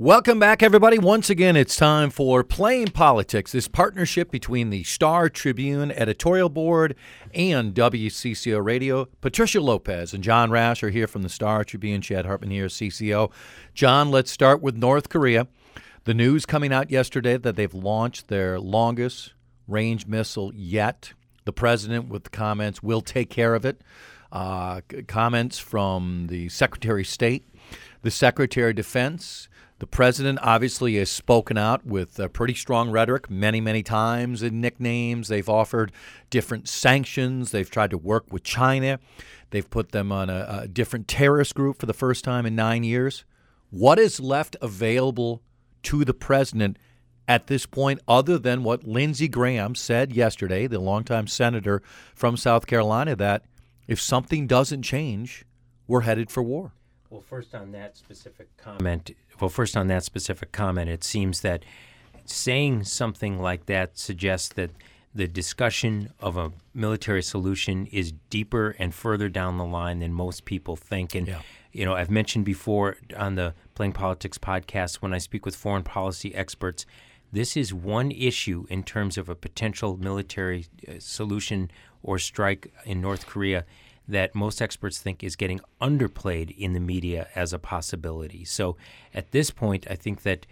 Welcome back, everybody. Once again, it's time for Playing Politics, this partnership between the Star Tribune editorial board and WCCO Radio. Patricia Lopez and John Rash are here from the Star Tribune. Chad Hartman here, CCO. John, let's start with North Korea. The news coming out yesterday that they've launched their longest range missile yet. The president, with comments, will take care of it. Uh, comments from the Secretary of State, the Secretary of Defense, the president obviously has spoken out with pretty strong rhetoric many, many times in nicknames. They've offered different sanctions. They've tried to work with China. They've put them on a, a different terrorist group for the first time in nine years. What is left available to the president at this point, other than what Lindsey Graham said yesterday, the longtime senator from South Carolina, that if something doesn't change, we're headed for war? Well, first on that specific comment, well, first on that specific comment, it seems that saying something like that suggests that the discussion of a military solution is deeper and further down the line than most people think. And yeah. you know, I've mentioned before on the Playing Politics podcast when I speak with foreign policy experts, this is one issue in terms of a potential military uh, solution or strike in North Korea that most experts think is getting underplayed in the media as a possibility. So at this point, I think that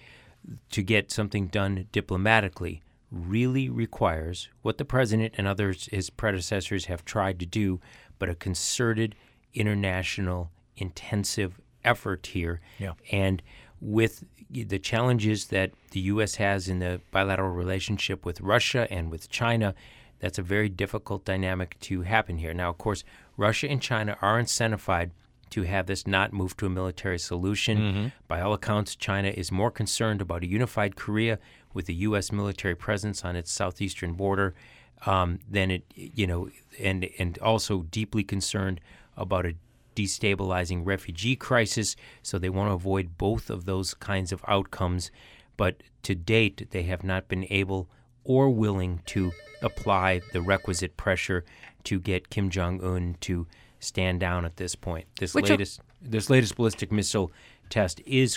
to get something done diplomatically really requires what the president and others, his predecessors, have tried to do, but a concerted international intensive effort here. Yeah. And with the challenges that the U.S. has in the bilateral relationship with Russia and with China, that's a very difficult dynamic to happen here. Now, of course, Russia and China are incentivized to have this not move to a military solution. Mm-hmm. By all accounts, China is more concerned about a unified Korea with a U.S. military presence on its southeastern border um, than it, you know, and and also deeply concerned about a destabilizing refugee crisis. So they want to avoid both of those kinds of outcomes. But to date, they have not been able or willing to apply the requisite pressure to get Kim Jong Un to stand down at this point. This Which latest this latest ballistic missile test is